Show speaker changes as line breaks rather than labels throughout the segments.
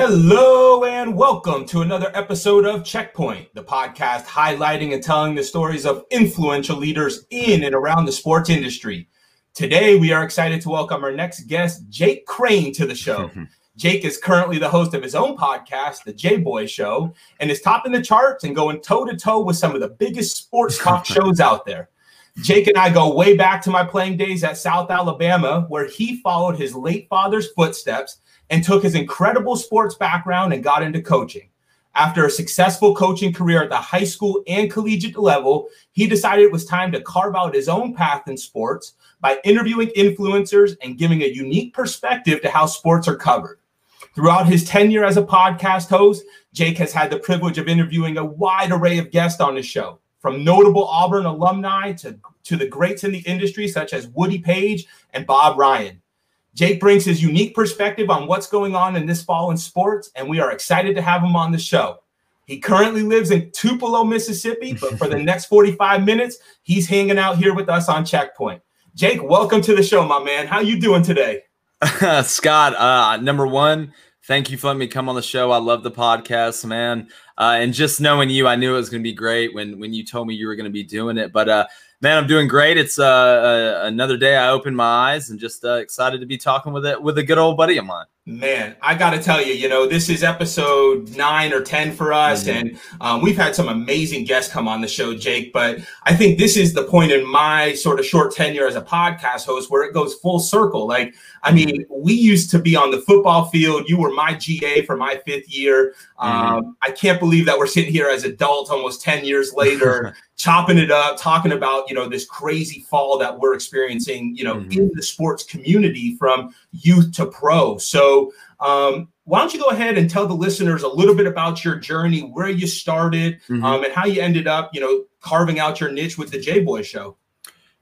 Hello and welcome to another episode of Checkpoint, the podcast highlighting and telling the stories of influential leaders in and around the sports industry. Today, we are excited to welcome our next guest, Jake Crane, to the show. Jake is currently the host of his own podcast, The J Boy Show, and is topping the charts and going toe to toe with some of the biggest sports talk shows out there. Jake and I go way back to my playing days at South Alabama, where he followed his late father's footsteps and took his incredible sports background and got into coaching. After a successful coaching career at the high school and collegiate level, he decided it was time to carve out his own path in sports by interviewing influencers and giving a unique perspective to how sports are covered. Throughout his tenure as a podcast host, Jake has had the privilege of interviewing a wide array of guests on his show, from notable Auburn alumni to, to the greats in the industry, such as Woody Paige and Bob Ryan. Jake brings his unique perspective on what's going on in this fall in sports, and we are excited to have him on the show. He currently lives in Tupelo, Mississippi, but for the next 45 minutes, he's hanging out here with us on Checkpoint. Jake, welcome to the show, my man. How you doing today?
Scott, uh, number one, thank you for letting me come on the show. I love the podcast, man. Uh, and just knowing you, I knew it was going to be great when when you told me you were going to be doing it. But uh, man, I'm doing great. It's uh, uh, another day I opened my eyes and just uh, excited to be talking with it with a good old buddy of mine.
Man, I got to tell you, you know, this is episode nine or 10 for us. Mm-hmm. And um, we've had some amazing guests come on the show, Jake. But I think this is the point in my sort of short tenure as a podcast host where it goes full circle. Like, I mean, we used to be on the football field. You were my GA for my fifth year. Mm-hmm. Um, I can't believe that we're sitting here as adults almost 10 years later, chopping it up, talking about, you know, this crazy fall that we're experiencing, you know, mm-hmm. in the sports community from youth to pro. So, um, why don't you go ahead and tell the listeners a little bit about your journey, where you started, mm-hmm. um, and how you ended up, you know, carving out your niche with the J Boy Show?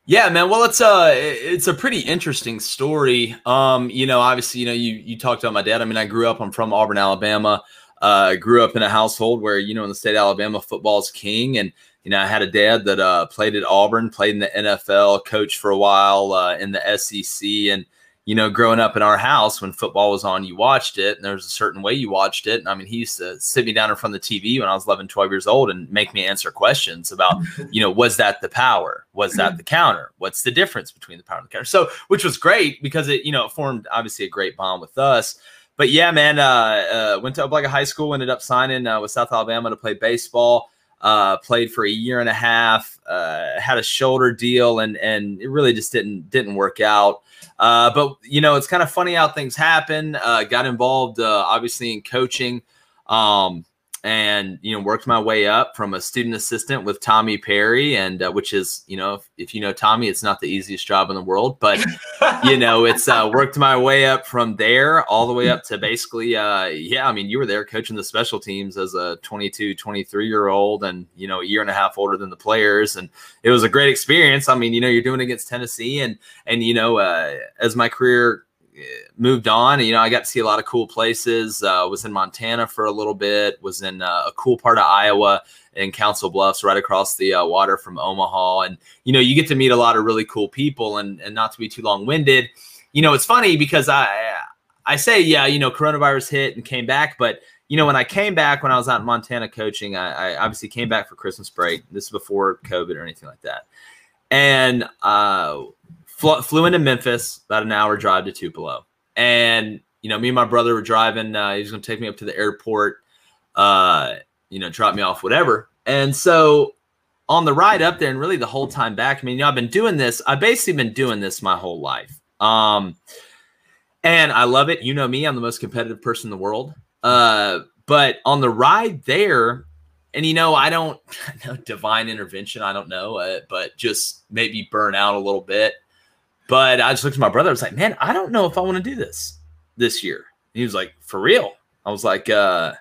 Yeah, man. Well, it's a it's a pretty interesting story. Um, you know, obviously, you know, you you talked about my dad. I mean, I grew up. I'm from Auburn, Alabama. Uh, I grew up in a household where you know, in the state of Alabama, football is king, and you know, I had a dad that uh, played at Auburn, played in the NFL, coached for a while uh, in the SEC, and you know, growing up in our house when football was on, you watched it and there was a certain way you watched it. And I mean, he used to sit me down in front of the TV when I was 11, 12 years old and make me answer questions about, you know, was that the power? Was that the counter? What's the difference between the power and the counter? So, which was great because it, you know, it formed obviously a great bond with us. But yeah, man, uh, uh, went to Opelika High School, ended up signing uh, with South Alabama to play baseball. Uh, played for a year and a half, uh, had a shoulder deal, and and it really just didn't didn't work out. Uh, but you know, it's kind of funny how things happen. Uh, got involved, uh, obviously, in coaching. Um, and you know worked my way up from a student assistant with Tommy Perry, and uh, which is you know if, if, you know Tommy, it's not the easiest job in the world, but you know it's uh, worked my way up from there all the way up to basically uh, yeah, I mean you were there coaching the special teams as a 22, 23 year old, and you know a year and a half older than the players, and it was a great experience. I mean you know you're doing against Tennessee, and and you know uh, as my career moved on. You know, I got to see a lot of cool places. Uh, was in Montana for a little bit. Was in uh, a cool part of Iowa in Council Bluffs, right across the uh, water from Omaha. And you know, you get to meet a lot of really cool people. And and not to be too long winded, you know, it's funny because I I say yeah, you know, coronavirus hit and came back, but you know, when I came back when I was out in Montana coaching, I, I obviously came back for Christmas break. This is before COVID or anything like that, and uh flew, flew into Memphis, about an hour drive to Tupelo. And, you know, me and my brother were driving. Uh, he was going to take me up to the airport, uh, you know, drop me off, whatever. And so on the ride up there and really the whole time back, I mean, you know, I've been doing this. I've basically been doing this my whole life. Um, and I love it. You know me, I'm the most competitive person in the world. Uh, but on the ride there, and you know, I don't know divine intervention. I don't know, uh, but just maybe burn out a little bit. But I just looked at my brother. I was like, man, I don't know if I want to do this this year. And he was like, for real? I was like, uh,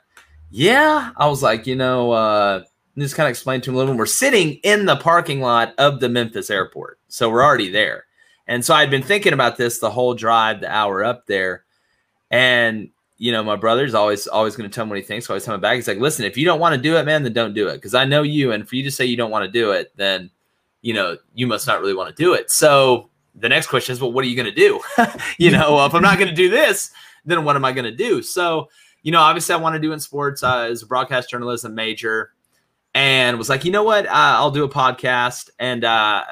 yeah. I was like, you know, uh, just kind of explained to him a little bit. We're sitting in the parking lot of the Memphis airport. So we're already there. And so I'd been thinking about this the whole drive, the hour up there. And, you know, my brother's always always going to tell me what he thinks. So I always tell him back. He's like, listen, if you don't want to do it, man, then don't do it. Because I know you. And for you to say you don't want to do it, then, you know, you must not really want to do it. So the next question is, well, what are you going to do? you know, if I'm not going to do this, then what am I going to do? So, you know, obviously I want to do in sports uh, as a broadcast journalism major and was like, you know what? Uh, I'll do a podcast. And, uh,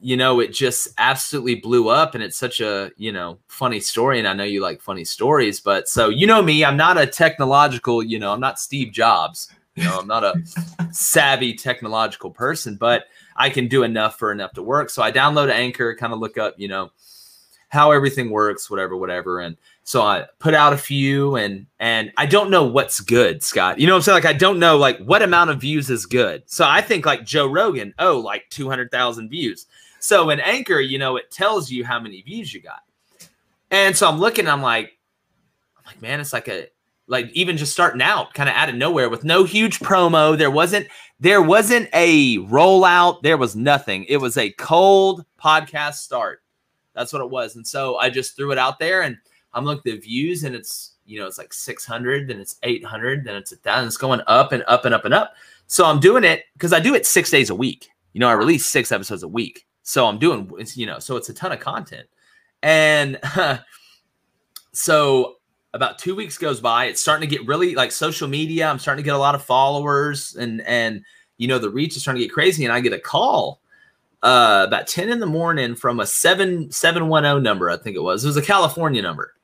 you know, it just absolutely blew up. And it's such a, you know, funny story. And I know you like funny stories. But so, you know, me, I'm not a technological, you know, I'm not Steve Jobs. You know, I'm not a savvy technological person, but I can do enough for enough to work. So I download Anchor, kind of look up, you know, how everything works, whatever, whatever. And so I put out a few and and I don't know what's good, Scott. You know what I'm saying? Like I don't know like what amount of views is good. So I think like Joe Rogan, oh, like 200,000 views. So in Anchor, you know, it tells you how many views you got. And so I'm looking, I'm like, I'm like, man, it's like a like even just starting out kind of out of nowhere with no huge promo. There wasn't there wasn't a rollout, there was nothing. It was a cold podcast start. That's what it was. And so I just threw it out there and I'm looking at the views and it's, you know, it's like 600, then it's 800, then it's a thousand. It's going up and up and up and up. So I'm doing it because I do it six days a week. You know, I release six episodes a week. So I'm doing, you know, so it's a ton of content. And so about two weeks goes by. It's starting to get really like social media. I'm starting to get a lot of followers and, and, you know, the reach is starting to get crazy. And I get a call uh, about 10 in the morning from a 7 710 number, I think it was. It was a California number.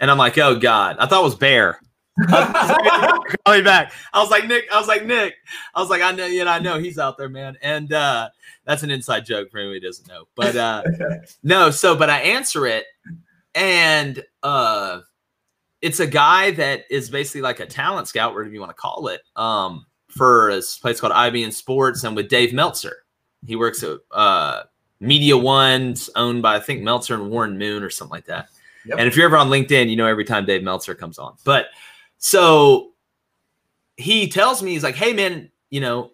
And I'm like, oh God, I thought it was Bear. Calling back. I was like, Nick, I was like, Nick. I was like, I know, you know, I know he's out there, man. And uh that's an inside joke for anyone who doesn't know. But uh no, so but I answer it and uh it's a guy that is basically like a talent scout, whatever you want to call it, um, for a place called IBN Sports and with Dave Meltzer. He works at uh Media One's owned by I think Meltzer and Warren Moon or something like that. Yep. And if you're ever on LinkedIn, you know every time Dave Meltzer comes on. But so he tells me, he's like, hey, man, you know,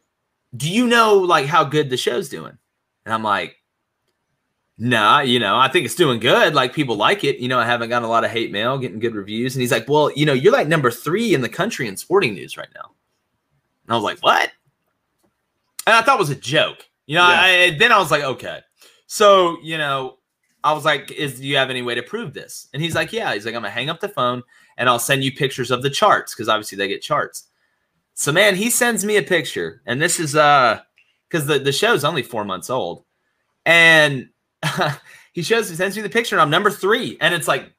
do you know like how good the show's doing? And I'm like, nah, you know, I think it's doing good. Like people like it. You know, I haven't gotten a lot of hate mail, getting good reviews. And he's like, well, you know, you're like number three in the country in sporting news right now. And I was like, what? And I thought it was a joke. You know, yeah. I, then I was like, okay. So, you know, I was like, "Is do you have any way to prove this?" And he's like, "Yeah." He's like, "I'm gonna hang up the phone and I'll send you pictures of the charts because obviously they get charts." So man, he sends me a picture, and this is uh because the the show's only four months old, and he shows he sends me the picture, and I'm number three, and it's like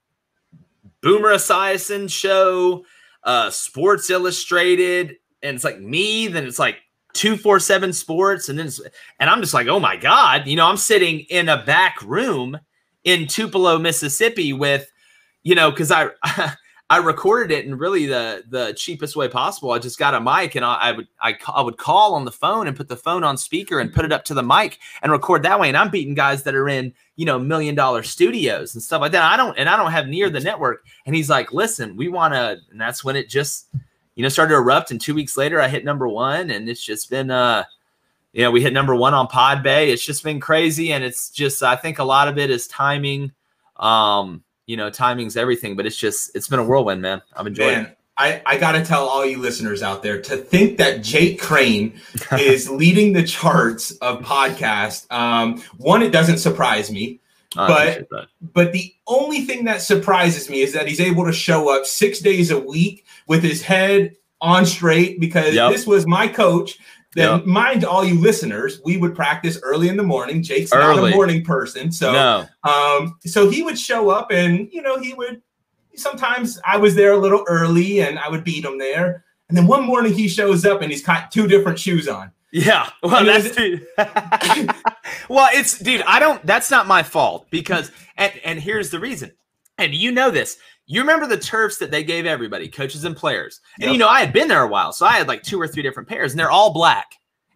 Boomer Esiason show, uh, Sports Illustrated, and it's like me. Then it's like 247 sports and then and i'm just like oh my god you know i'm sitting in a back room in Tupelo, Mississippi with, you know, because I I recorded it in really the the cheapest way possible. I just got a mic and I, I, would I, I would call on the phone and put the phone on speaker and put it up to the mic and record that way. And I'm beating guys that are in you know million dollar studios and stuff like that. I don't and I don't have near the network. And he's like, listen, we want to, and that's when it just you know started to erupt. And two weeks later, I hit number one, and it's just been uh you know, we hit number one on Podbay. It's just been crazy. And it's just, I think a lot of it is timing. Um, you know, timing's everything, but it's just, it's been a whirlwind, man. I'm enjoying man, it.
I, I got to tell all you listeners out there to think that Jake Crane is leading the charts of podcast. Um, one, it doesn't surprise me. but but the only thing that surprises me is that he's able to show up six days a week with his head on straight because yep. this was my coach then yep. mind all you listeners, we would practice early in the morning. Jake's early. not a morning person, so no. um, so he would show up, and you know he would. Sometimes I was there a little early, and I would beat him there. And then one morning he shows up, and he's got two different shoes on.
Yeah, well, that's well, it's dude. I don't. That's not my fault because, and and here's the reason. And you know this. You remember the turfs that they gave everybody, coaches and players. And yep. you know, I had been there a while, so I had like two or three different pairs, and they're all black.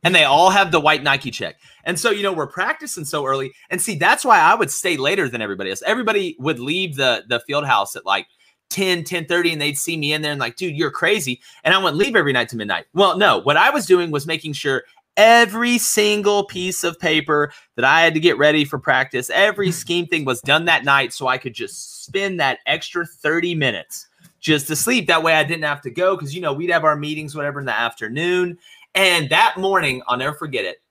And they all have the white Nike check. And so, you know, we're practicing so early. And see, that's why I would stay later than everybody else. Everybody would leave the the field house at like 10, 10 30, and they'd see me in there and like, dude, you're crazy. And I wouldn't leave every night to midnight. Well, no, what I was doing was making sure every single piece of paper that I had to get ready for practice, every scheme thing was done that night so I could just spend that extra 30 minutes just to sleep. That way I didn't have to go because, you know, we'd have our meetings, whatever, in the afternoon. And that morning, I'll never forget it.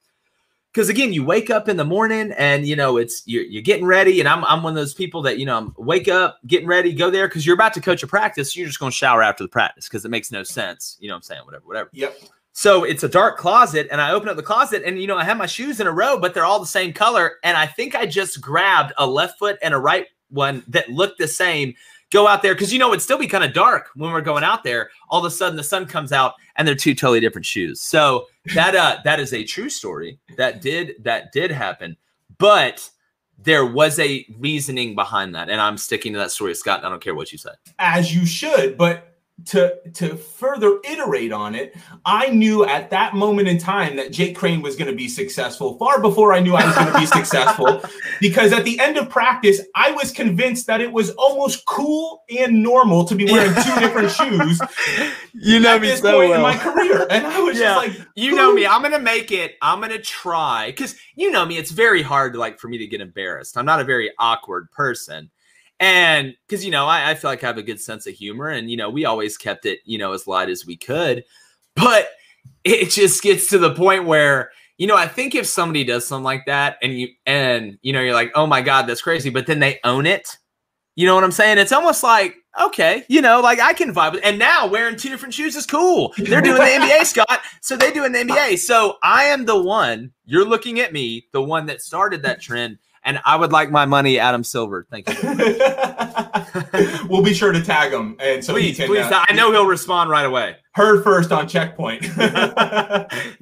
because again, you wake up in the morning and you know it's you're, you're getting ready, and I'm I'm one of those people that you know I'm wake up, getting ready, go there because you're about to coach a practice. So you're just going to shower after the practice because it makes no sense. You know what I'm saying? Whatever, whatever.
Yep.
So it's a dark closet, and I open up the closet, and you know I have my shoes in a row, but they're all the same color, and I think I just grabbed a left foot and a right one that looked the same go out there because you know it'd still be kind of dark when we're going out there. All of a sudden, the sun comes out, and they're two totally different shoes. So that uh, that is a true story. That did that did happen, but there was a reasoning behind that, and I'm sticking to that story, Scott. I don't care what you said.
As you should, but to to further iterate on it, I knew at that moment in time that Jake Crane was going to be successful far before I knew I was going to be successful. Because at the end of practice, I was convinced that it was almost cool and normal to be wearing two different shoes.
You know
at
me
this
so
point
well.
in my career, and I was
Yeah.
just like,
you know me. I'm gonna make it. I'm gonna try because you know me. It's very hard, like for me to get embarrassed. I'm not a very awkward person, and because you know I, I feel like I have a good sense of humor, and you know we always kept it you know as light as we could, but it just gets to the point where you know I think if somebody does something like that, and you and you know you're like, oh my god, that's crazy, but then they own it. You know what I'm saying? It's almost like, okay, you know, like I can vibe with And now wearing two different shoes is cool. They're doing the NBA, Scott. So they doing the NBA. So I am the one, you're looking at me, the one that started that trend. And I would like my money, Adam Silver. Thank you.
we'll be sure to tag him, and so
Please,
he can.
please.
uh,
I know he'll respond right away.
heard first on checkpoint.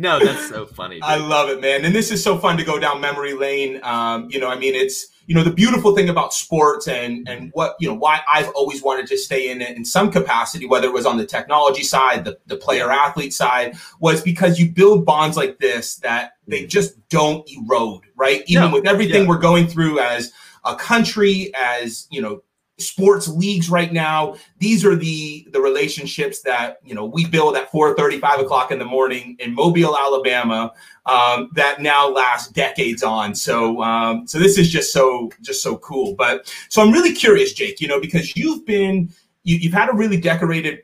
No, that's so funny.
I love it, man. And this is so fun to go down memory lane. Um, you know, I mean, it's you know the beautiful thing about sports and and what you know why I've always wanted to stay in it in some capacity, whether it was on the technology side, the the player athlete side, was because you build bonds like this that they just don't erode, right? Even
Mm-hmm.
With everything
yeah.
we're going through as a country, as you know sports leagues right now. These are the the relationships that you know we build at 4 5 o'clock in the morning in mobile alabama um, that now last decades on. So um, so this is just so just so cool. But so i'm really curious jake you know because you've been you, you've had a really decorated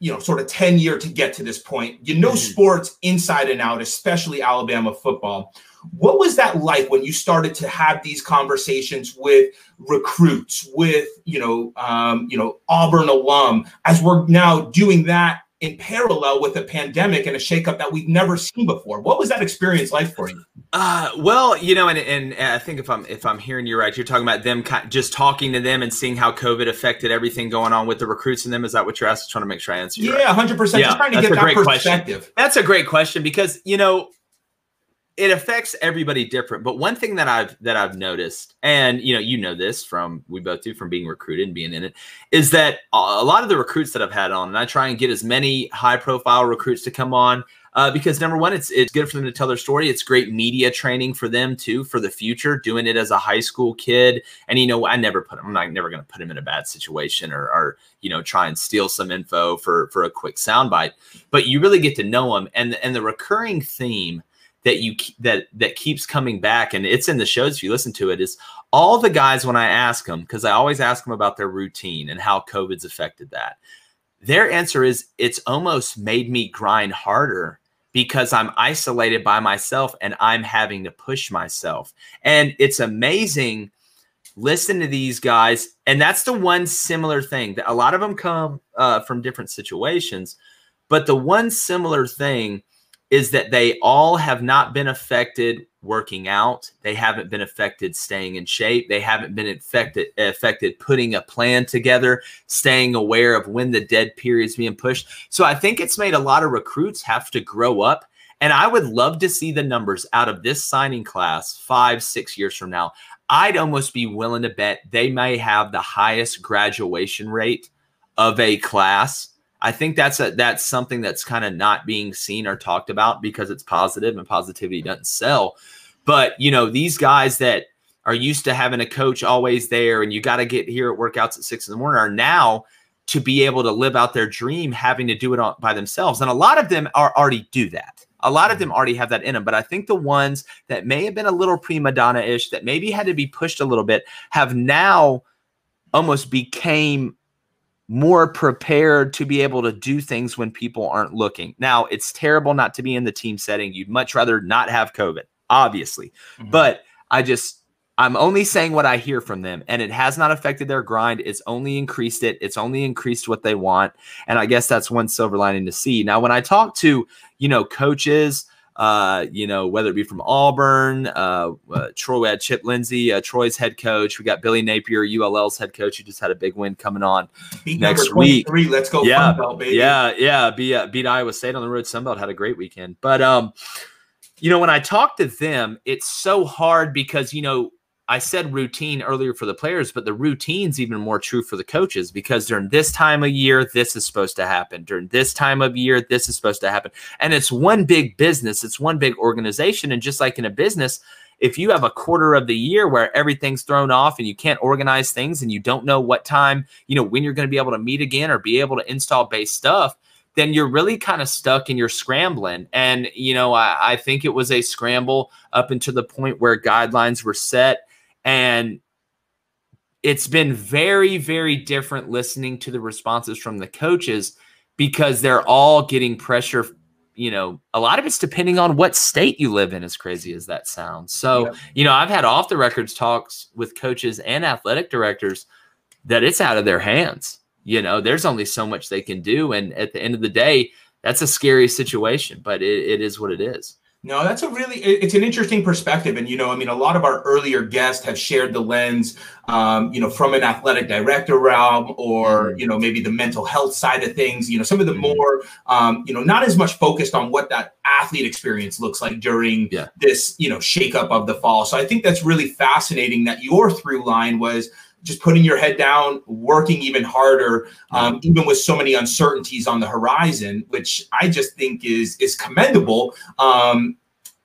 you know sort of 10 year to get to this point. You know
Mhm.
sports inside and out especially alabama football what was that like when you started to have these conversations with recruits with you know um, you know auburn alum as we're now doing that in parallel with a pandemic and a shakeup that we've never seen before what was that experience like for you
Uh, well, you know, and, and I think if I'm if I'm hearing you right, you're talking about them ki- just talking to them and seeing how COVID affected everything going on with the recruits and them. Is that what you're asking? Trying to make sure I answer you.
yeah 100%
Yeah,
just trying to
that's
get
a
that
great question. That's a great question because you know it affects everybody different. But one thing that I've that I've noticed, and you know, you know this from we both do from being recruited and being in it, is that a lot of the recruits that I've had on, and I try and get as many high profile recruits to come on. Uh, because number one, it's it's good for them to tell their story. It's great media training for them too for the future. Doing it as a high school kid, and you know, I never put I'm not never going to put him in a bad situation or, or you know try and steal some info for for a quick soundbite. But you really get to know them, and and the recurring theme that you that that keeps coming back, and it's in the shows if you listen to it, is all the guys when I ask them because I always ask them about their routine and how COVID's affected that. Their answer is it's almost made me grind harder because I'm isolated by myself and I'm having to push myself. And it's amazing listen to these guys and that's the one similar thing that a lot of them come uh, from different situations but the one similar thing is that they all have not been affected working out. They haven't been affected staying in shape. They haven't been affected affected putting a plan together staying aware of when the dead period is being pushed. So i think it's made a lot of recruits have to grow up. And i would love to see the numbers out of this signing class five six years from now. I'd almost be willing to bet they may have the highest graduation rate of a class. I think that's a that's something that's kind of not being seen or talked about because it's positive and positivity doesn't sell. But you know, these guys that are used to having a coach always there and you got to get here at workouts at six in the morning are now to be able to live out their dream having to do it on, by themselves. And a lot of them are already do that. A lot of them mm-hmm. already have that in them. But I think the ones that may have been a little prima donna ish, that maybe had to be pushed a little bit, have now almost became more prepared to be able to do things when people aren't looking. Now, it's terrible not to be in the team setting. You'd much rather not have COVID. obviously. Mm-hmm. But I just I'm only saying what I hear from them, and it has not affected their grind. It's only increased it. It's only increased what they want, and I guess that's one silver lining to see. Now, when I talk to you know coaches, uh, you know whether it be from Auburn, uh, uh, Troy, we had Chip Lindsey, uh, Troy's head coach. We got Billy Napier, ULL's head coach, who just had a big win coming on beat next week.
Let's go,
yeah, Belt, baby. Yeah, yeah, beat uh, beat Iowa State on the road. Sunbelt had a great weekend, but um you know, when I talk to them, it's so hard because, you know, I said routine earlier for the players, but the routine's even more true for the coaches because during this time of year, this is supposed to happen. During this time of year, this is supposed to happen. And it's one big business, it's one big organization. And just like in a business, if you have a quarter of the year where everything's thrown off and you can't organize things and you don't know what time, you know, when you're going to be able to meet again or be able to install base stuff, then you're really kind of stuck and you're scrambling. And, you know, I, I think it was a scramble up until the point where guidelines were set and it's been very, very different listening to the responses from the coaches because they're all getting pressure. You know, a lot of it's depending on what state you live in, as crazy as that sounds. So, yeah. you know, I've had off the records talks with coaches and athletic directors that it's out of their hands. You know, there's only so much they can do. And at the end of the day, that's a scary situation, but it, it is what it is.
No, that's a really it's an interesting perspective, and you know, I mean, a lot of our earlier guests have shared the lens, um, you know, from an athletic director realm, or mm-hmm. you know, maybe the mental health side of things. You know, some of the mm-hmm. more, um, you know, not as much focused on what that athlete experience looks like during yeah. this, you know, shakeup of the fall. So I think that's really fascinating that your through line was just putting your head down, working even harder, um, even with so many uncertainties on the horizon, which I just think is is commendable. Um,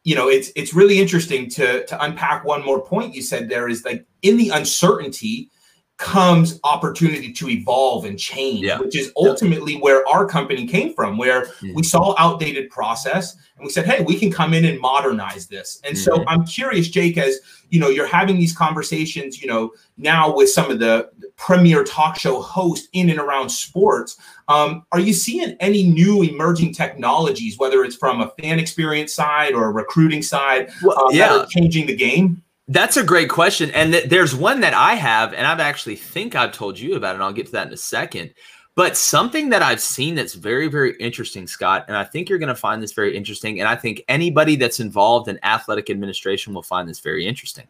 you know, it's it's really interesting to to unpack one more point you said there is like in the uncertainty comes opportunity to evolve and change, yeah. which is ultimately yeah. where our company came from, where mm-hmm. we saw outdated process and we said, hey, we can come in and modernize this. And mm-hmm. so I'm curious, Jake, as you know, you're having these conversations, you know, now with some of the premier talk show hosts in and around sports. Um, are you seeing any new emerging technologies, whether it's from a fan experience side or a recruiting side, well, uh, yeah. that are changing the game?
That's a great question. And th- there's one that I have, and I've actually think I've told you about it. I'll get to that in a second. But something that I've seen that's very, very interesting, Scott, and I think you're going to find this very interesting. And I think anybody that's involved in athletic administration will find this very interesting.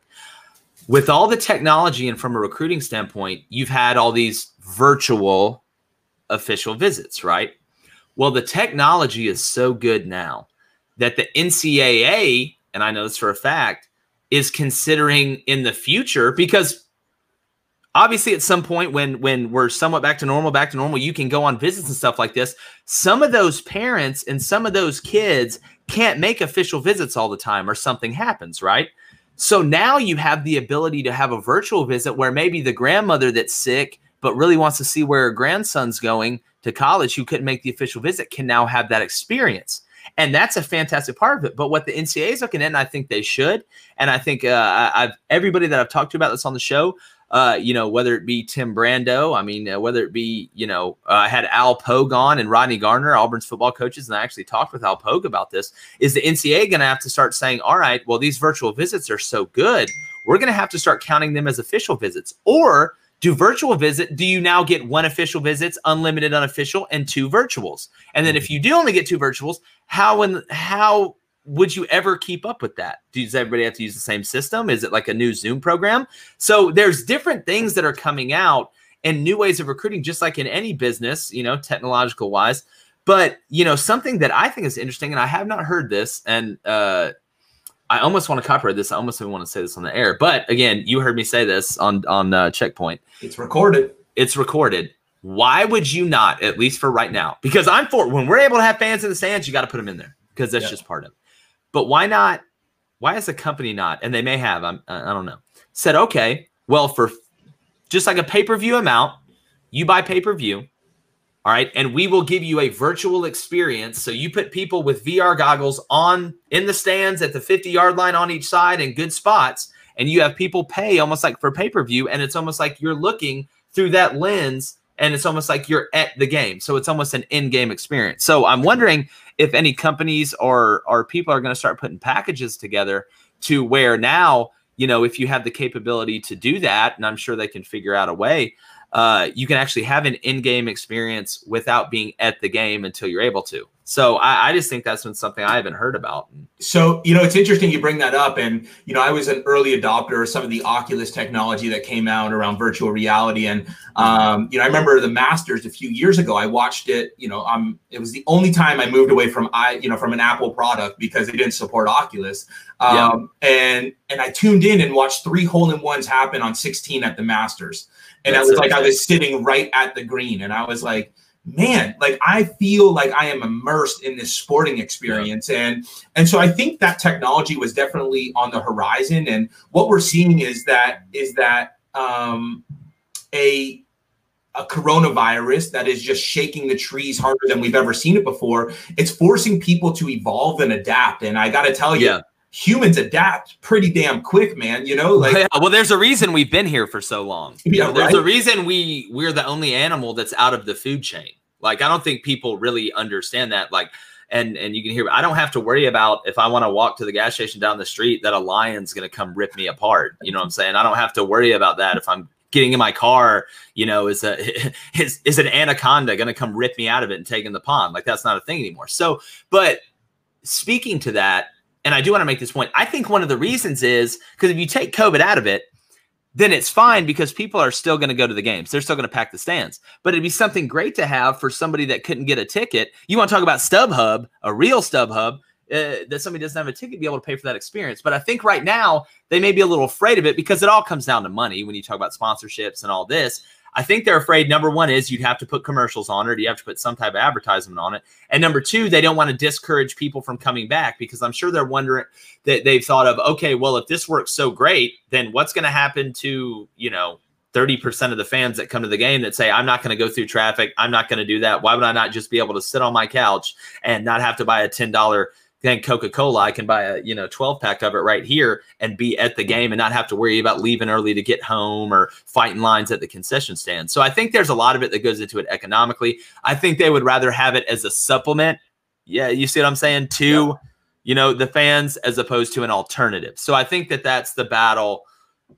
With all the technology and from a recruiting standpoint, you've had all these virtual official visits, right? Well, the technology is so good now that the NCAA, and I know this for a fact, is considering in the future because obviously at some point when when we're somewhat back to normal back to normal you can go on visits and stuff like this. Some of those parents and some of those kids can't make official visits all the time or something happens right? So now you have the ability to have a virtual visit where maybe the grandmother that's sick but really wants to see where her grandson's going to college who couldn't make the official visit can now have that experience and that's a fantastic part of it. But what the NCAA is looking at, and I think they should, and I think uh, I've everybody that I've talked to about this on the show, uh, you know, whether it be Tim Brando, I mean, uh, whether it be, you know, uh, I had Al Pogue on and Rodney Garner, Auburn's football coaches, and I actually talked with Al Pogue about this. Is the NCAA going to have to start saying, all right, well, these virtual visits are so good, we're going to have to start counting them as official visits, or do virtual visit do you now get one official visits unlimited unofficial and two virtuals? And then if mm-hmm. you do only get two virtuals how and how would you ever keep up with that? Does everybody have to use the same system? Is it like a new zoom program? So there's different things that are coming out and new ways of recruiting just like in any business you know technological wise but you know something that i think is interesting and i have not heard this and uh I almost want to copyright this. I almost even want to say this on the air. But again, you heard me say this on on uh, checkpoint.
It's recorded.
It's recorded. Why would you not, at least for right now? Because I'm for when we're able to have fans in the stands, you got to put them in there because that's just part of it. But why not? Why is the company not? And they may have. I'm, I don't know. Said okay. Well, for just like a pay per view amount, you buy pay per view. All right. And we will give you a virtual experience. So you put people with VR goggles on in the stands at the 50 yard line on each side in good spots. And you have people pay almost like for pay per view. And it's almost like you're looking through that lens and it's almost like you're at the game. So it's almost an in game experience. So I'm wondering if any companies or, or people are going to start putting packages together to where now, you know, if you have the capability to do that, and I'm sure they can figure out a way, uh, you can actually have an in-game experience without being at the game until you're able to. So I, I, just think that's been something I haven't heard about.
So you know, it's interesting you bring that up, and you know, I was an early adopter of some of the Oculus technology that came out around virtual reality, and um, you know, I remember the Masters a few years ago. I watched it. You know, um, it was the only time I moved away from I, you know, from an Apple product because they didn't support Oculus. Um, yeah. and and I tuned in and watched three hole in ones happen on 16 at the Masters, and That's I was so like, I was sitting right at the green, and I was like man like i feel like i am immersed in this sporting experience. Yeah. and and so i think that technology was definitely on the horizon. And what we're seeing is that is that um a a coronavirus that is just shaking the trees harder than we've ever seen it before it's forcing people to evolve and adapt. And i got to tell you yeah humans adapt pretty damn quick, man. You know, like
yeah, well, there's a reason we've been here for so long. Yeah, know, there's right? a reason we we're the only animal that's out of the food chain. Like I don't think people really understand that. Like and and you can hear I don't have to worry about if I want to walk to the gas station down the street that a lion's going to come rip me apart. You know what I'm saying? I don't have to worry about that if I'm getting in my car, you know, is a is is an anaconda going to come rip me out of it and take in the pond? Like that's not a thing anymore. So, but speaking to that, and I do want to make this point. I think one of the reasons is because if you take COVID out of it, then it's fine because people are still going to go to the games. They're still going to pack the stands. But it'd be something great to have for somebody that couldn't get a ticket. You want to talk about StubHub, a real StubHub, uh, that somebody doesn't have a ticket be able to pay for that experience. But I think right now they may be a little afraid of it because it all comes down to money when you talk about sponsorships and all this. I think they're afraid. Number one is you'd have to put commercials on it, you have to put some type of advertisement on it, and number two, they don't want to discourage people from coming back because I'm sure they're wondering that they've thought of, okay, well, if this works so great, then what's going to happen to you know 30% of the fans that come to the game that say, I'm not going to go through traffic. I'm not going to do that. Why would I not just be able to sit on my couch and not have to buy a $10 then Coca-Cola, I can buy a you know 12 pack of it right here and be at the game and not have to worry about leaving early to get home or fighting lines at the concession stand. So I think there's a lot of it that goes into it economically. I think they would rather have it as a supplement. Yeah, you see what I'm saying? To yeah. you know the fans as opposed to an alternative. So I think that that's the battle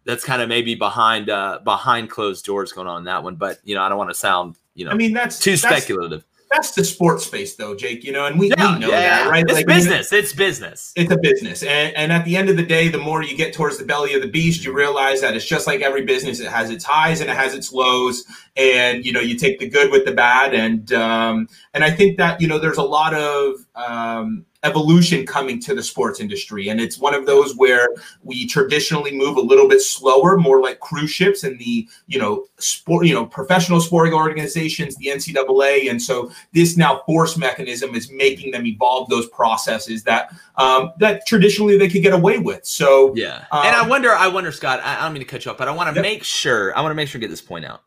that's kind of maybe behind uh behind closed doors going on in that one. But you know I don't want to sound you know
I mean that's
too
that's,
speculative
that's the sports space though, Jake, you know, and we, yeah, we know yeah. that, right?
It's like, business. it's business.
It's a business. And, and at the end of the day, the more you get towards the belly of the beast, you realize that it's just like every business. It has its highs and it has its lows. And, you know, you take the good with the bad. And, um, and I think that, you know, there's a lot of, um, evolution coming to the sports industry. And it's one of those where we traditionally move a little bit slower, more like cruise ships and the, you know, sport, you know, professional sporting organizations, the NCAA. And so this now force mechanism is making them evolve those processes that um, that traditionally they could get away with. So
yeah. Um, and I wonder, I wonder, Scott, I, I don't mean to cut you off, but I want to make sure, I want to make sure to get this point out.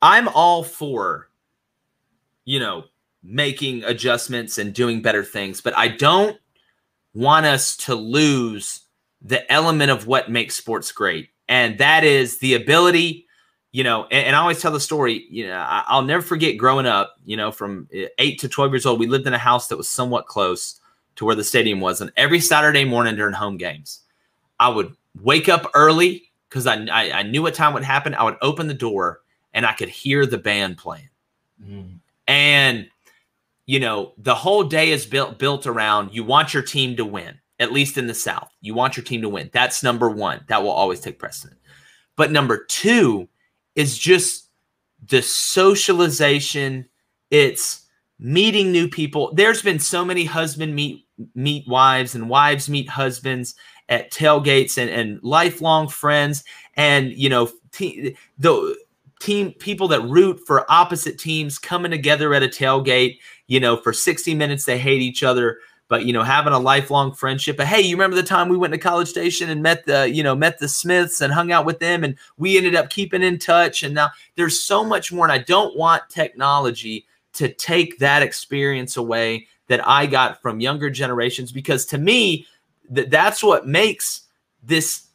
I'm all for, you know, making adjustments and doing better things, but I don't want us to lose the element of what makes sports great. And that is the ability, you know, and, and I always tell the story, you know, I, will never forget growing up, you know, from eight to 12 years old, we lived in a house that was somewhat close to where the stadium was. And every Saturday morning during home games, I would wake up early because I, I, I, knew what time would happen. I would open the door and I could hear the band playing. Mm. And you know, the whole day is built built around you want your team to win, at least in the South. You want your team to win. That's number one. That will always take precedent. But number two is just the socialization. It's meeting new people. There's been so many husband meet meet wives and wives meet husbands at tailgates and, and lifelong friends. And you know, te- the team people that root for opposite teams coming together at a tailgate you know, for 60 minutes they hate each other, but you know, having a lifelong friendship. But hey, you remember the time we went to College Station and met the, you know, met the Smiths and hung out with them and we ended up keeping in touch. And now there's so much more. And I don't want technology to take that experience away that I got from younger generations because to me, that that's what makes this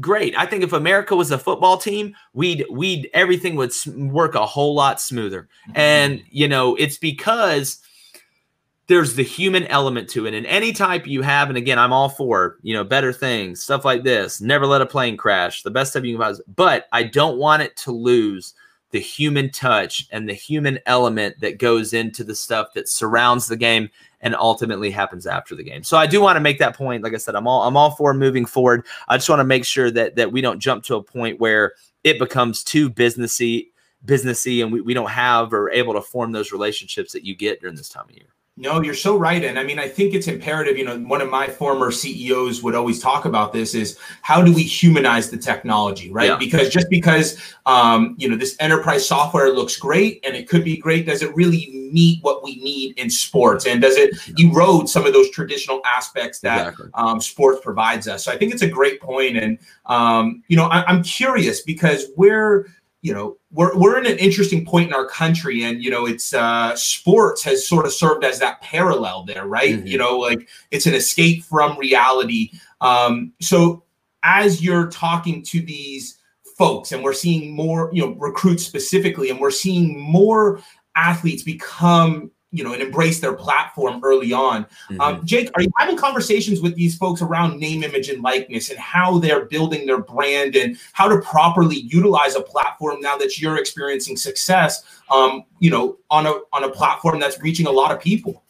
great. I think if America was a football team, we'd we'd everything would work a whole lot smoother. Mm-hmm. And you know, it's because there's the human element to it. And any type you have, and again, I'm all for, you know, better things, stuff like this. Never let a plane crash. The best stuff you can find. But I don't want it to lose the human touch and the human element that goes into the stuff that surrounds the game and ultimately happens after the game. So I do want to make that point. Like I said, I'm all I'm all for moving forward. I just want to make sure that that we don't jump to a point where it becomes too businessy, businessy, and we, we don't have or able to form those relationships that you get during this time of year.
No, you're so right. And I mean, I think it's imperative. You know, one of my former CEOs would always talk about this is how do we humanize the technology, right? Yeah. Because just because, um, you know, this enterprise software looks great and it could be great, does it really meet what we need in sports? And does it erode some of those traditional aspects that exactly. um, sports provides us? So I think it's a great point. And, um, you know, I, I'm curious because we're, you know we're, we're in an interesting point in our country and you know it's uh sports has sort of served as that parallel there right mm-hmm. you know like it's an escape from reality um so as you're talking to these folks and we're seeing more you know recruits specifically and we're seeing more athletes become you know and embrace their platform early on. Mm-hmm. Um, Jake, are you having conversations with these folks around name, image, and likeness, and how they're building their brand and how to properly utilize a platform now that you're experiencing success? Um, you know, on a on a platform that's reaching a lot of people.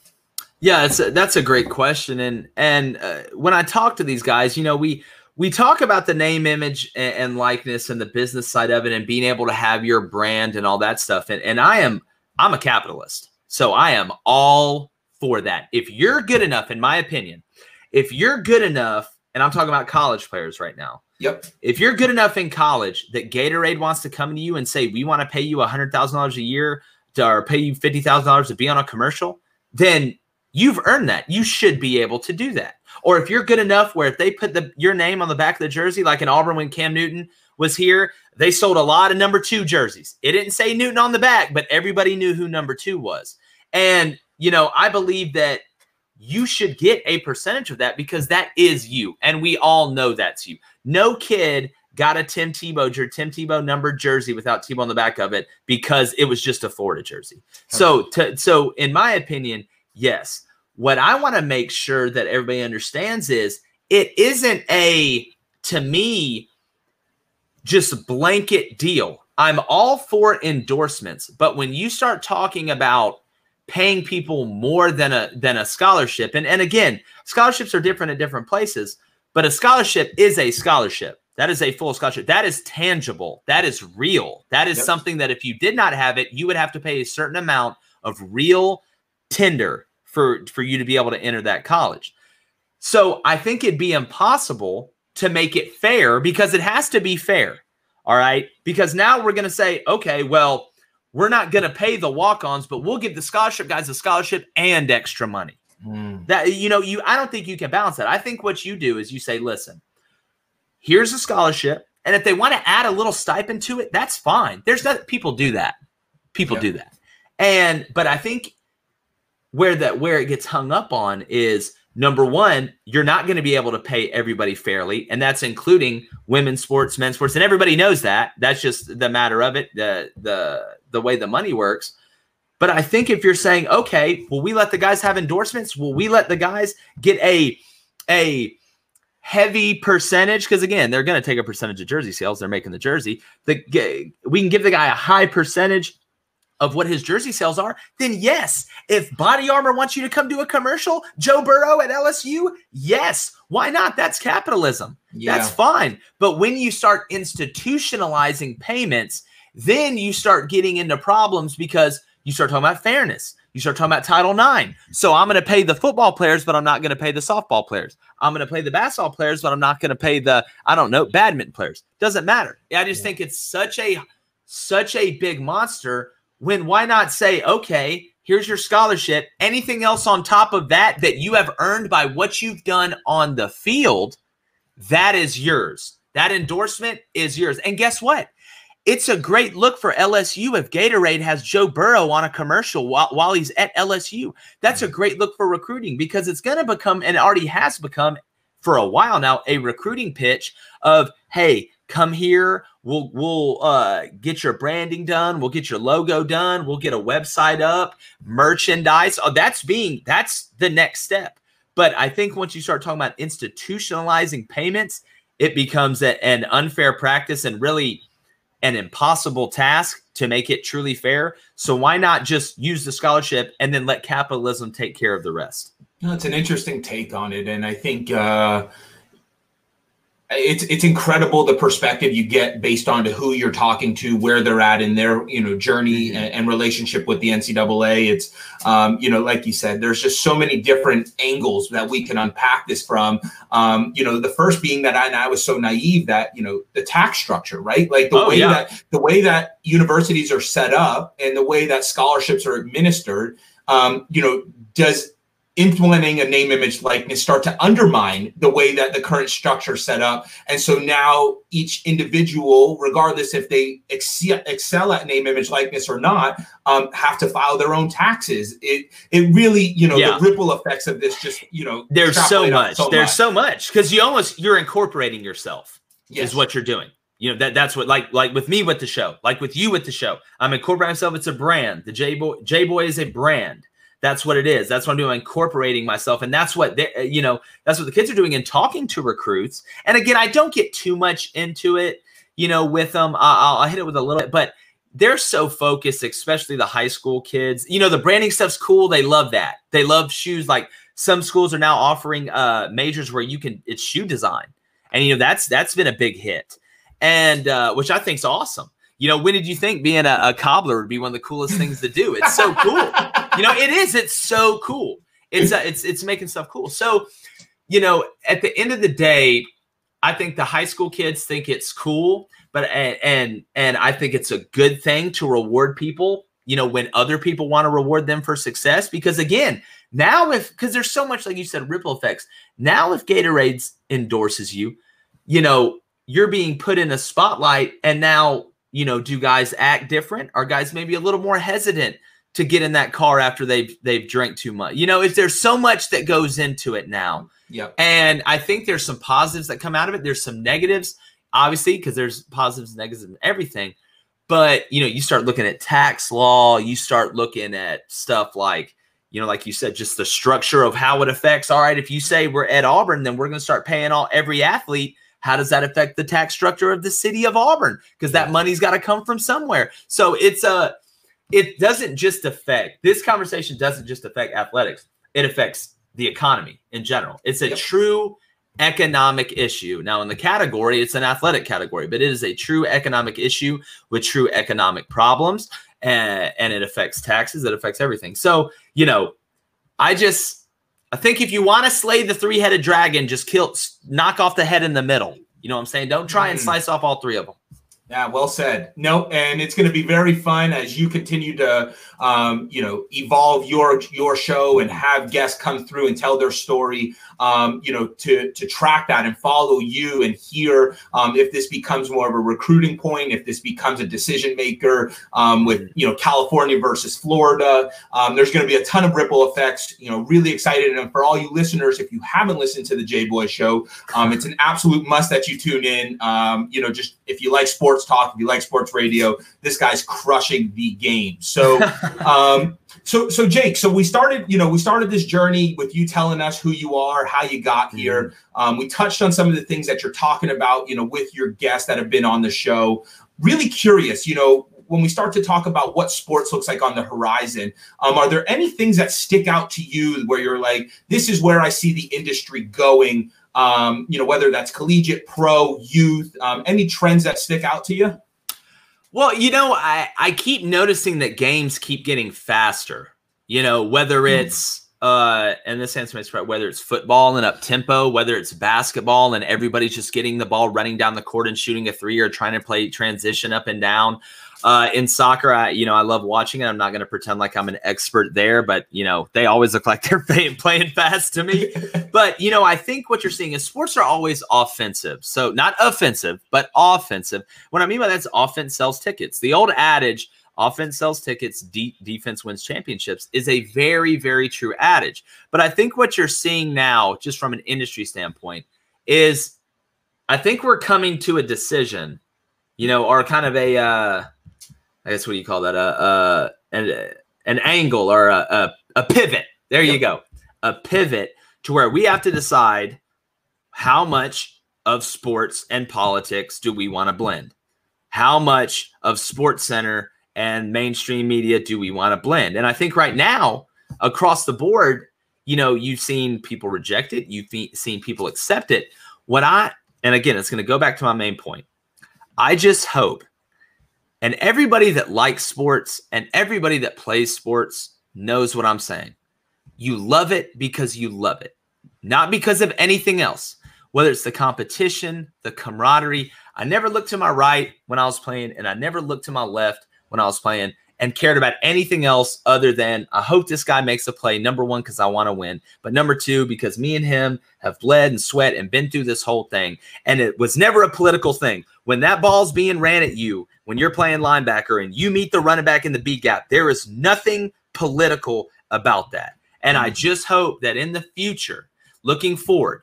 Yeah, it's a, that's a great question, and and uh, when I talk to these guys, you know, we we talk about the name, image, and, and, likeness, and the business side of it, and being able to have your brand and all that stuff. And and I am I'm a capitalist. So I am all for that. If you're good enough, in my opinion, if you're good enough, and I'm talking about college players right now.
Yep.
If you're good enough in college that Gatorade wants to come to you and say, we want to pay you $100,000 a year to, or pay you $50,000 to be on a commercial, then you've earned that. You should be able to do that. Or if you're good enough where if they put the your name on the back of the jersey, like in Auburn when Cam Newton was here, they sold a lot of number two jerseys. It didn't say Newton on the back, but everybody knew who number two was. And, you know, I believe that you should get a percentage of that because that is you. And we all know that's you. No kid got a Tim Tebow jersey, Tim Tebow numbered jersey without Tebow on the back of it because it was just a Florida jersey. So, to, so in my opinion, yes. What I want to make sure that everybody understands is it isn't a to me just blanket deal. I'm all for endorsements, but when you start talking about paying people more than a than a scholarship. And and again, scholarships are different at different places, but a scholarship is a scholarship. That is a full scholarship. That is tangible. That is real. That is yep. something that if you did not have it, you would have to pay a certain amount of real tender for for you to be able to enter that college. So I think it'd be impossible to make it fair because it has to be fair. All right? Because now we're going to say, okay, well, we're not going to pay the walk-ons, but we'll give the scholarship guys a scholarship and extra money. Mm. That you know, you I don't think you can balance that. I think what you do is you say, listen, here's a scholarship, and if they want to add a little stipend to it, that's fine. There's that people do that. People yeah. do that. And but I think where that where it gets hung up on is number one, you're not going to be able to pay everybody fairly, and that's including women's sports, men's sports, and everybody knows that. That's just the matter of it. The the the way the money works. But I think if you're saying, okay, will we let the guys have endorsements? Will we let the guys get a a heavy percentage? Because again, they're going to take a percentage of jersey sales. They're making the jersey. The we can give the guy a high percentage of what his jersey sales are, then yes. If Body Armor wants you to come do a commercial, Joe Burrow at LSU, yes. Why not? That's capitalism. Yeah. That's fine. But when you start institutionalizing payments, then you start getting into problems because you start talking about fairness. You start talking about Title IX. So I'm going to pay the football players, but I'm not going to pay the softball players. I'm going to pay the basketball players, but I'm not going to pay the I don't know badminton players. Doesn't matter. I just yeah. think it's such a such a big monster. When why not say okay? Here's your scholarship. Anything else on top of that that you have earned by what you've done on the field, that is yours. That endorsement is yours. And guess what? It's a great look for LSU if Gatorade has Joe Burrow on a commercial while, while he's at LSU. That's a mm-hmm. great look for recruiting because it's going to become, and already has become for a while now, a recruiting pitch of, hey, come here. We'll we'll uh, get your branding done. We'll get your logo done. We'll get a website up, merchandise. Oh, that's being that's the next step. But I think once you start talking about institutionalizing payments, it becomes a, an unfair practice and really an impossible task to make it truly fair. So why not just use the scholarship and then let capitalism take care of the rest?
That's an interesting take on it, and I think. Uh, it's it's incredible the perspective you get based on to who you're talking to, where they're at in their you know journey mm-hmm. and, and, relationship with the NCAA. It's um, you know like you said, there's just so many different angles that we can unpack this from. Um, you know, the first being that I, I, was so naive that you know the tax structure, right? Like the oh, way yeah. that the way that universities are set up and the way that scholarships are administered. Um, you know, does implementing a name image likeness start to undermine the way that the current structure set up. And so now each individual regardless if they excel at name image likeness or not um, have to file their own taxes. It it really you know yeah. the ripple effects of this just you know
there's so much. so there's much. so much. Because you almost you're incorporating yourself yes. is what you're doing. You know that that's what like like with me with the show like with you with the show. I'm incorporating myself it's a brand. The j boy j boy is a brand that's what it is. That's what I'm doing, incorporating myself. And that's what they, you know, that's what the kids are doing and talking to recruits. And again, I don't get too much into it, you know, with them. I'll, I'll hit it with a little bit, but they're so focused, especially the high school kids. You know, the branding stuff's cool. They love that. They love shoes. Like some schools are now offering uh majors where you can it's shoe design. And you know, that's that's been a big hit. And uh, which I think's awesome. You know, when did you think being a, a cobbler would be one of the coolest things to do? It's so cool you know, it is. It's so cool. It's uh, it's it's making stuff cool. So, you know, at the end of the day, I think the high school kids think it's cool, but and and, and I think it's a good thing to reward people. You know, when other people want to reward them for success, because again, now if because there's so much like you said ripple effects. Now if Gatorade endorses you, you know, you're being put in a spotlight, and now you know, do guys act different? Are guys maybe a little more hesitant? To get in that car after they've they've drank too much. You know, if there's so much that goes into it now.
Yep.
And I think there's some positives that come out of it. There's some negatives, obviously, because there's positives and negatives and everything. But you know, you start looking at tax law, you start looking at stuff like, you know, like you said, just the structure of how it affects. All right, if you say we're at Auburn, then we're going to start paying all every athlete. How does that affect the tax structure of the city of Auburn? Because that money's got to come from somewhere. So it's a it doesn't just affect this conversation doesn't just affect athletics. It affects the economy in general. It's a yep. true economic issue. Now in the category it's an athletic category but it is a true economic issue with true economic problems and, and it affects taxes it affects everything. So you know i just i think if you want to slay the three-headed dragon just kill knock off the head in the middle. You know what i'm saying? Don't try and mm. slice off all three of them
yeah, well said. No, and it's going to be very fun as you continue to, um, you know, evolve your your show and have guests come through and tell their story. Um, you know, to to track that and follow you and hear um, if this becomes more of a recruiting point, if this becomes a decision maker um, with you know California versus Florida. Um, there's going to be a ton of ripple effects. You know, really excited. And for all you listeners, if you haven't listened to the J Boy Show, um, it's an absolute must that you tune in. you know, just if you like sports talk, if you like sports radio, this guy's crushing the game. So, um, so, so Jake, so we started, you know, we started this journey with you telling us who you are, how you got mm-hmm. here. Um, we touched on some of the things that you're talking about, you know, with your guests that have been on the show. Really curious, you know, when we start to talk about what sports looks like on the horizon, um, are there any things that stick out to you where you're like, this is where I see the industry going? Um, you know, whether that's collegiate, pro, youth, um, any trends that stick out to you?
Well, you know, I, I keep noticing that games keep getting faster. You know, whether hmm. it's uh, and this answer is right, whether it's football and up tempo, whether it's basketball and everybody's just getting the ball running down the court and shooting a three or trying to play transition up and down. Uh, in soccer, I you know I love watching it. I'm not going to pretend like I'm an expert there, but you know they always look like they're playing, playing fast to me. but you know I think what you're seeing is sports are always offensive. So not offensive, but offensive. What I mean by that's offense sells tickets. The old adage offense sells tickets, de- defense wins championships is a very, very true adage. But I think what you're seeing now, just from an industry standpoint, is I think we're coming to a decision you know, or kind of a, uh, I guess what do you call that? A, uh, an, an angle or a, a, a pivot. There yep. you go. A pivot to where we have to decide how much of sports and politics do we want to blend? How much of Sports Center and mainstream media do we want to blend? And I think right now, across the board, you know, you've seen people reject it, you've seen people accept it. What I, and again, it's going to go back to my main point. I just hope, and everybody that likes sports and everybody that plays sports knows what I'm saying. You love it because you love it, not because of anything else, whether it's the competition, the camaraderie. I never looked to my right when I was playing, and I never looked to my left when I was playing and cared about anything else other than I hope this guy makes a play. Number one, because I want to win. But number two, because me and him have bled and sweat and been through this whole thing. And it was never a political thing. When that ball's being ran at you, when you're playing linebacker and you meet the running back in the B gap, there is nothing political about that. And I mm. just hope that in the future, looking forward,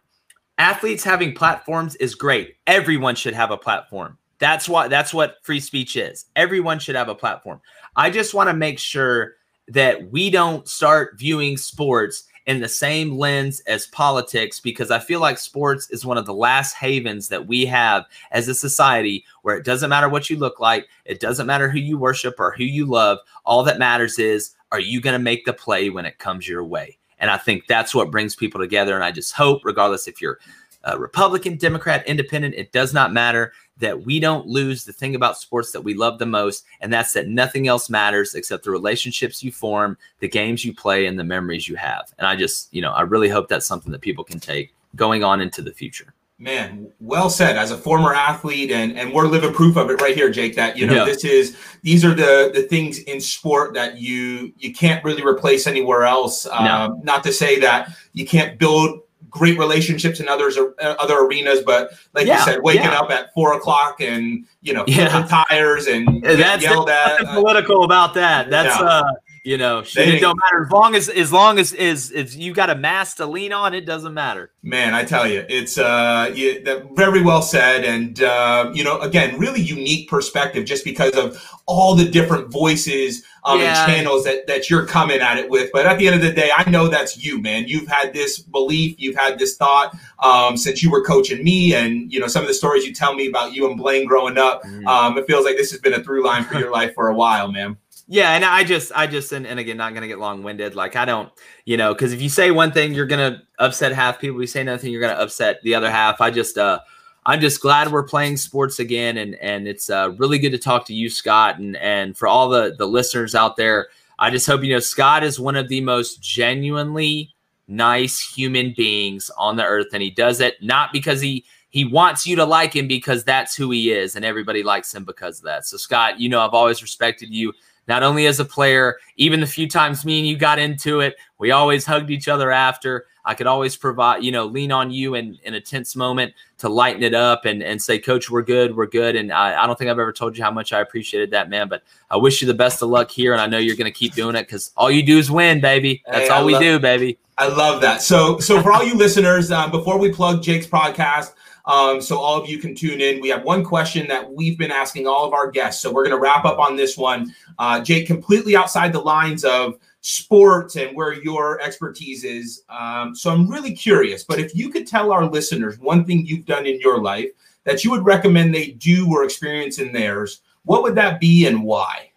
athletes having platforms is great. Everyone should have a platform. That's what that's what free speech is. Everyone should have a platform. I just want to make sure that we don't start viewing sports in the same lens as politics because I feel like sports is one of the last havens that we have as a society where it doesn't matter what you look like, it doesn't matter who you worship or who you love. All that matters is are you going to make the play when it comes your way? And I think that's what brings people together. And I just hope, regardless if you're a Republican, Democrat, Independent, it does not matter that we don't lose the thing about sports that we love the most, and that's that nothing else matters except the relationships you form, the games you play, and the memories you have. And I just, you know, I really hope that's something that people can take going on into the future.
Man, well said. As a former athlete, and and we're living proof of it right here, Jake. That you know yeah. this is these are the the things in sport that you you can't really replace anywhere else. No. Um, not to say that you can't build great relationships in others uh, other arenas. But like yeah, you said, waking yeah. up at four o'clock and you know yeah. tires and
that's yelled at. Uh, political about that. That's uh you know, it don't matter as long as as long as is if you got a mass to lean on, it doesn't matter.
Man, I tell you, it's uh, you, that very well said, and uh, you know, again, really unique perspective, just because of all the different voices um, yeah. and channels that that you're coming at it with. But at the end of the day, I know that's you, man. You've had this belief, you've had this thought um, since you were coaching me, and you know some of the stories you tell me about you and Blaine growing up. Mm. Um, it feels like this has been a through line for your life for a while, man.
Yeah, and I just, I just, and, and again, not gonna get long winded. Like I don't, you know, because if you say one thing, you're gonna upset half people. You say nothing, you're gonna upset the other half. I just, uh, I'm just glad we're playing sports again, and and it's uh, really good to talk to you, Scott, and and for all the the listeners out there. I just hope you know Scott is one of the most genuinely nice human beings on the earth, and he does it not because he he wants you to like him because that's who he is, and everybody likes him because of that. So Scott, you know I've always respected you not only as a player, even the few times me and you got into it, we always hugged each other after. I could always provide, you know, lean on you in, in a tense moment to lighten it up and, and say, Coach, we're good, we're good. And I, I don't think I've ever told you how much I appreciated that, man. But I wish you the best of luck here. And I know you're going to keep doing it because all you do is win, baby. That's hey, all we do, baby.
I love that. So, so for all you listeners, um, before we plug Jake's podcast, um, so all of you can tune in. We have one question that we've been asking all of our guests. So we're going to wrap up on this one. Uh, Jake, completely outside the lines of sports and where your expertise is. Um, so I'm really curious, but if you could tell our listeners one thing you've done in your life that you would recommend they do or experience in theirs, what would that be and why?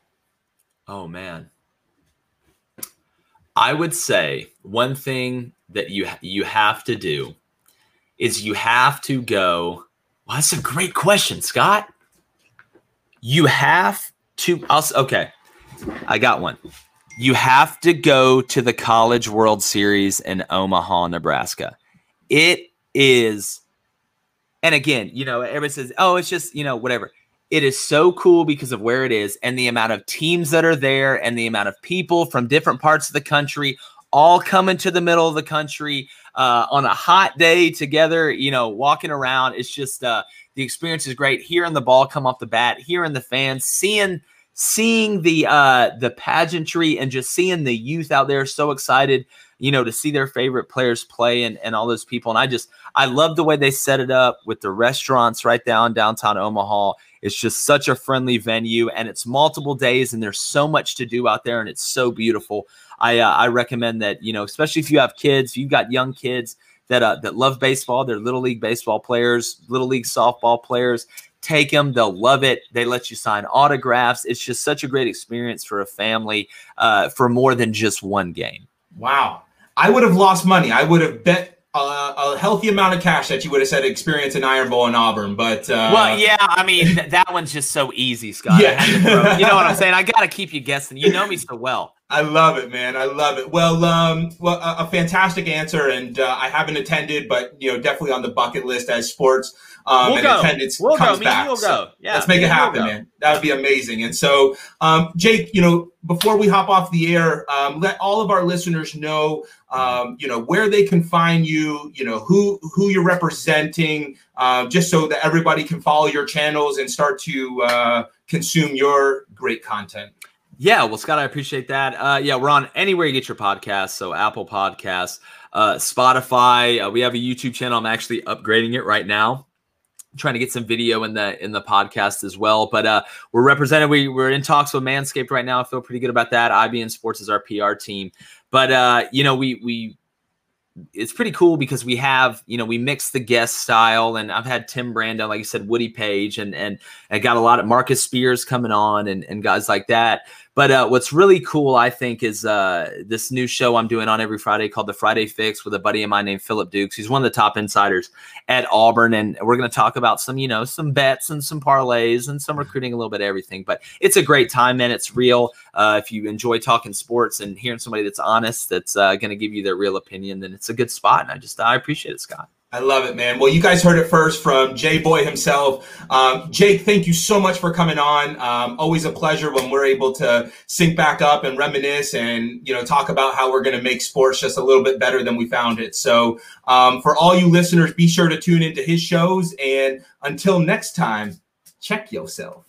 Oh, man. I would say one thing that you you have to do is you have to go. Well, that's a great question, Scott. You have to. I'll, okay, I got one. You have to go to the College World Series in Omaha, Nebraska. It is, and again, you know, everybody says, "Oh, it's just you know whatever." It is so cool because of where it is and the amount of teams that are there and the amount of people from different parts of the country all coming to the middle of the country uh, on a hot day together, you know, walking around. It's just uh, the experience is great. Hearing the ball come off the bat, hearing the fans, seeing seeing the uh, the pageantry, and just seeing the youth out there so excited. you know, to see their favorite players play and, and all those people. And I just, I love the way they set it up with the restaurants right down downtown Omaha. It's just such a friendly venue and it's multiple days and there's so much to do out there and it's so beautiful. I, uh, I recommend that, you know, especially if you have kids, if you've got young kids that, uh, that love baseball, they're little league baseball players, little league softball players, take them they'll love it. They let you sign autographs. It's just such a great experience for a family uh, for more than just one game.
Wow. I would have lost money. I would have bet a healthy amount of cash that you would have said experience in Iron Bowl in Auburn, but uh,
well, yeah, I mean that one's just so easy, Scott. Yeah. you know what I'm saying? I got to keep you guessing. You know me so well.
I love it, man. I love it. Well, um, well, a, a fantastic answer, and uh, I haven't attended, but you know, definitely on the bucket list as sports um, we'll and go. attendance we'll comes go. back. We'll so go. Yeah, let's make it happen, we'll man. That would be amazing. And so, um, Jake, you know, before we hop off the air, um, let all of our listeners know, um, you know, where they can find you. You know, who who you're representing, uh, just so that everybody can follow your channels and start to uh, consume your great content.
Yeah, well, Scott, I appreciate that. Uh, yeah, we're on anywhere you get your podcasts, so Apple Podcasts, uh, Spotify. Uh, we have a YouTube channel. I'm actually upgrading it right now trying to get some video in the in the podcast as well. But uh, we're represented. We we're in talks with Manscaped right now. I feel pretty good about that. IBN Sports is our PR team. But uh, you know, we we it's pretty cool because we have you know we mix the guest style and I've had Tim Brando, like you said, Woody Paige, and and I got a lot of Marcus Spears coming on and and guys like that. But uh, what's really cool, I think, is uh, this new show I'm doing on every Friday called The Friday Fix with a buddy of mine named Philip Dukes. He's one of the top insiders at Auburn, and we're going to talk about some, you know, some bets and some parlays and some recruiting, a little bit of everything. But it's a great time, and it's real. Uh, if you enjoy talking sports and hearing somebody that's honest, that's uh, going to give you their real opinion, then it's a good spot. And I just I appreciate it, Scott.
I love it, man. Well, you guys heard it first from Jay Boy himself. Um, Jake, thank you so much for coming on. Um, always a pleasure when we're able to sync back up and reminisce and you know talk about how we're going to make sports just a little bit better than we found it. So, um, for all you listeners, be sure to tune into his shows. And until next time, check yourself.